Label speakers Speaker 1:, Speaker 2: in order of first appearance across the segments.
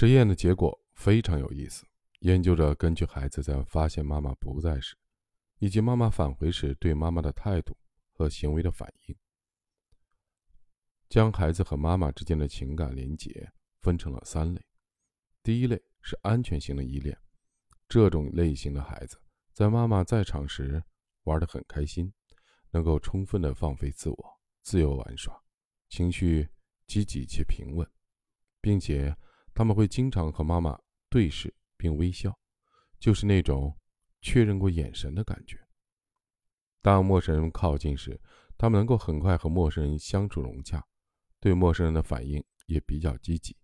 Speaker 1: 实验的结果非常有意思。研究者根据孩子在发现妈妈不在时，以及妈妈返回时对妈妈的态度和行为的反应，将孩子和妈妈之间的情感连结分成了三类。第一类是安全型的依恋，这种类型的孩子在妈妈在场时玩得很开心，能够充分的放飞自我，自由玩耍，情绪积极且平稳，并且。他们会经常和妈妈对视并微笑，就是那种确认过眼神的感觉。当陌生人靠近时，他们能够很快和陌生人相处融洽，对陌生人的反应也比较积极。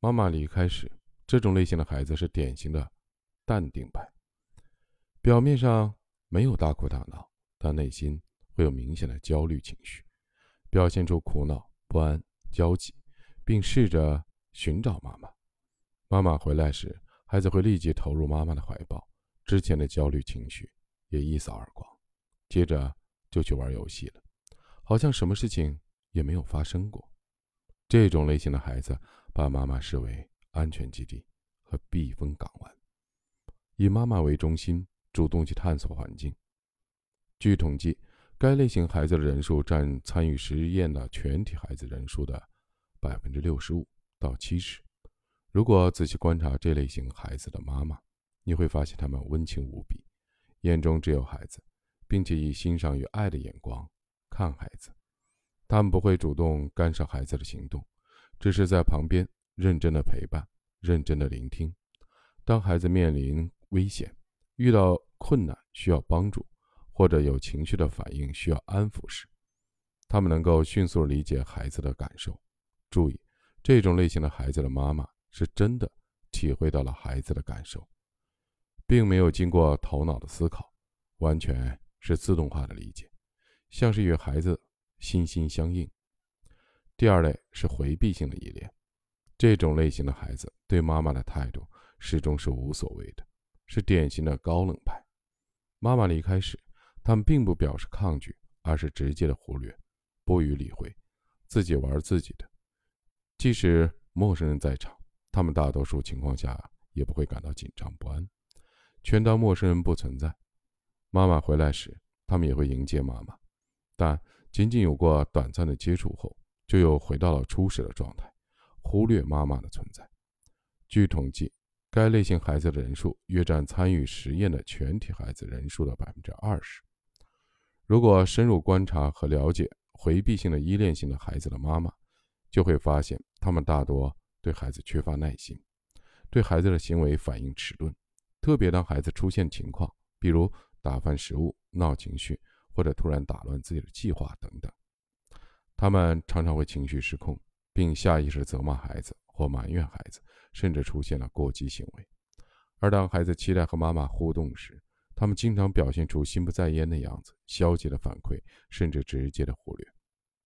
Speaker 1: 妈妈离开时，这种类型的孩子是典型的淡定派，表面上没有大哭大闹，但内心会有明显的焦虑情绪，表现出苦恼、不安、焦急，并试着。寻找妈妈，妈妈回来时，孩子会立即投入妈妈的怀抱，之前的焦虑情绪也一扫而光，接着就去玩游戏了，好像什么事情也没有发生过。这种类型的孩子把妈妈视为安全基地和避风港湾，以妈妈为中心，主动去探索环境。据统计，该类型孩子的人数占参与实验的全体孩子人数的百分之六十五。到七十，如果仔细观察这类型孩子的妈妈，你会发现他们温情无比，眼中只有孩子，并且以欣赏与爱的眼光看孩子。他们不会主动干涉孩子的行动，只是在旁边认真的陪伴、认真的聆听。当孩子面临危险、遇到困难需要帮助，或者有情绪的反应需要安抚时，他们能够迅速理解孩子的感受。注意。这种类型的孩子的妈妈是真的体会到了孩子的感受，并没有经过头脑的思考，完全是自动化的理解，像是与孩子心心相印。第二类是回避性的依恋，这种类型的孩子对妈妈的态度始终是无所谓的，是典型的高冷派。妈妈离开时，他们并不表示抗拒，而是直接的忽略，不予理会，自己玩自己的。即使陌生人在场，他们大多数情况下也不会感到紧张不安，全当陌生人不存在。妈妈回来时，他们也会迎接妈妈，但仅仅有过短暂的接触后，就又回到了初始的状态，忽略妈妈的存在。据统计，该类型孩子的人数约占参与实验的全体孩子人数的百分之二十。如果深入观察和了解回避性的依恋型的孩子的妈妈，就会发现，他们大多对孩子缺乏耐心，对孩子的行为反应迟钝，特别当孩子出现情况，比如打翻食物、闹情绪，或者突然打乱自己的计划等等，他们常常会情绪失控，并下意识责骂孩子或埋怨孩子，甚至出现了过激行为。而当孩子期待和妈妈互动时，他们经常表现出心不在焉的样子，消极的反馈，甚至直接的忽略。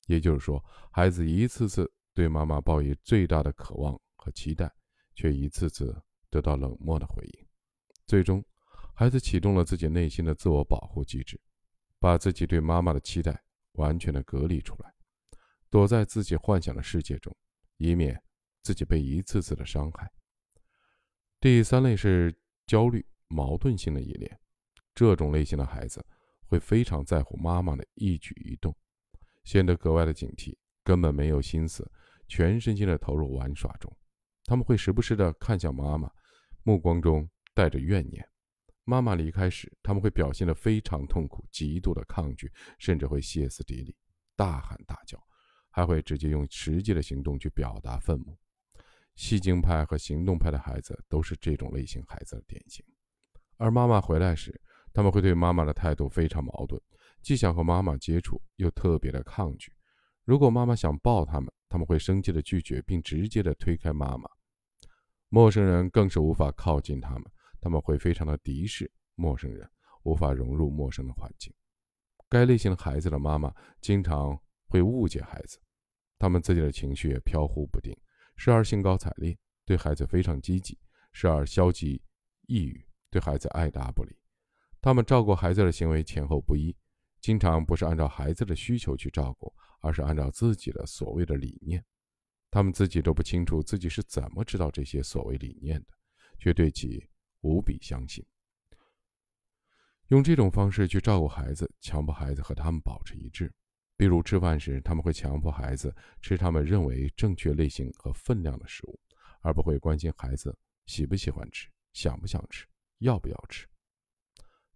Speaker 1: 也就是说，孩子一次次对妈妈抱以最大的渴望和期待，却一次次得到冷漠的回应。最终，孩子启动了自己内心的自我保护机制，把自己对妈妈的期待完全的隔离出来，躲在自己幻想的世界中，以免自己被一次次的伤害。第三类是焦虑矛盾性的依恋，这种类型的孩子会非常在乎妈妈的一举一动。显得格外的警惕，根本没有心思全身心的投入玩耍中。他们会时不时的看向妈妈，目光中带着怨念。妈妈离开时，他们会表现得非常痛苦，极度的抗拒，甚至会歇斯底里，大喊大叫，还会直接用实际的行动去表达愤怒。戏精派和行动派的孩子都是这种类型孩子的典型。而妈妈回来时，他们会对妈妈的态度非常矛盾。既想和妈妈接触，又特别的抗拒。如果妈妈想抱他们，他们会生气的拒绝，并直接的推开妈妈。陌生人更是无法靠近他们，他们会非常的敌视陌生人，无法融入陌生的环境。该类型的孩子的妈妈经常会误解孩子，他们自己的情绪也飘忽不定，时而兴高采烈，对孩子非常积极；时而消极抑郁，对孩子爱答不理。他们照顾孩子的行为前后不一。经常不是按照孩子的需求去照顾，而是按照自己的所谓的理念。他们自己都不清楚自己是怎么知道这些所谓理念的，却对其无比相信。用这种方式去照顾孩子，强迫孩子和他们保持一致。比如吃饭时，他们会强迫孩子吃他们认为正确类型和分量的食物，而不会关心孩子喜不喜欢吃、想不想吃、要不要吃。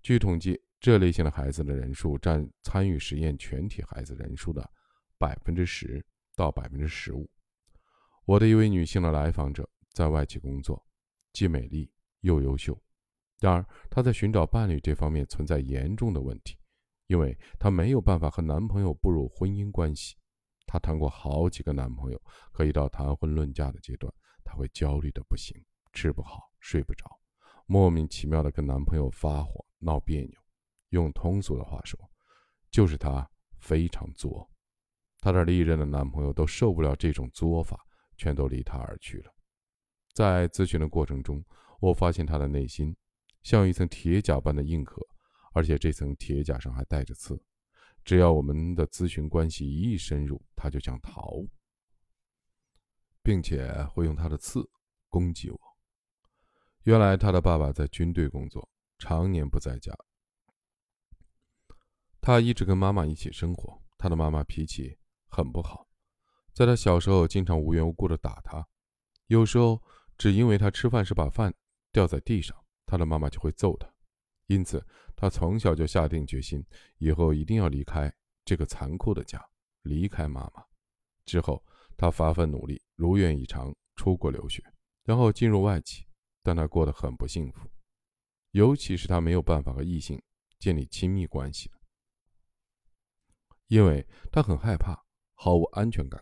Speaker 1: 据统计，这类型的孩子的人数占参与实验全体孩子人数的百分之十到百分之十五。我的一位女性的来访者在外企工作，既美丽又优秀，然而她在寻找伴侣这方面存在严重的问题，因为她没有办法和男朋友步入婚姻关系。她谈过好几个男朋友，可以到谈婚论嫁的阶段，她会焦虑的不行，吃不好，睡不着，莫名其妙的跟男朋友发火闹别扭。用通俗的话说，就是她非常作。她的历任的男朋友都受不了这种作法。全都离他而去了。在咨询的过程中，我发现他的内心像一层铁甲般的硬壳，而且这层铁甲上还带着刺。只要我们的咨询关系一深入，他就想逃，并且会用他的刺攻击我。原来他的爸爸在军队工作，常年不在家。他一直跟妈妈一起生活，他的妈妈脾气很不好。在他小时候，经常无缘无故的打他，有时候只因为他吃饭时把饭掉在地上，他的妈妈就会揍他。因此，他从小就下定决心，以后一定要离开这个残酷的家，离开妈妈。之后，他发奋努力，如愿以偿出国留学，然后进入外企，但他过得很不幸福，尤其是他没有办法和异性建立亲密关系因为他很害怕，毫无安全感。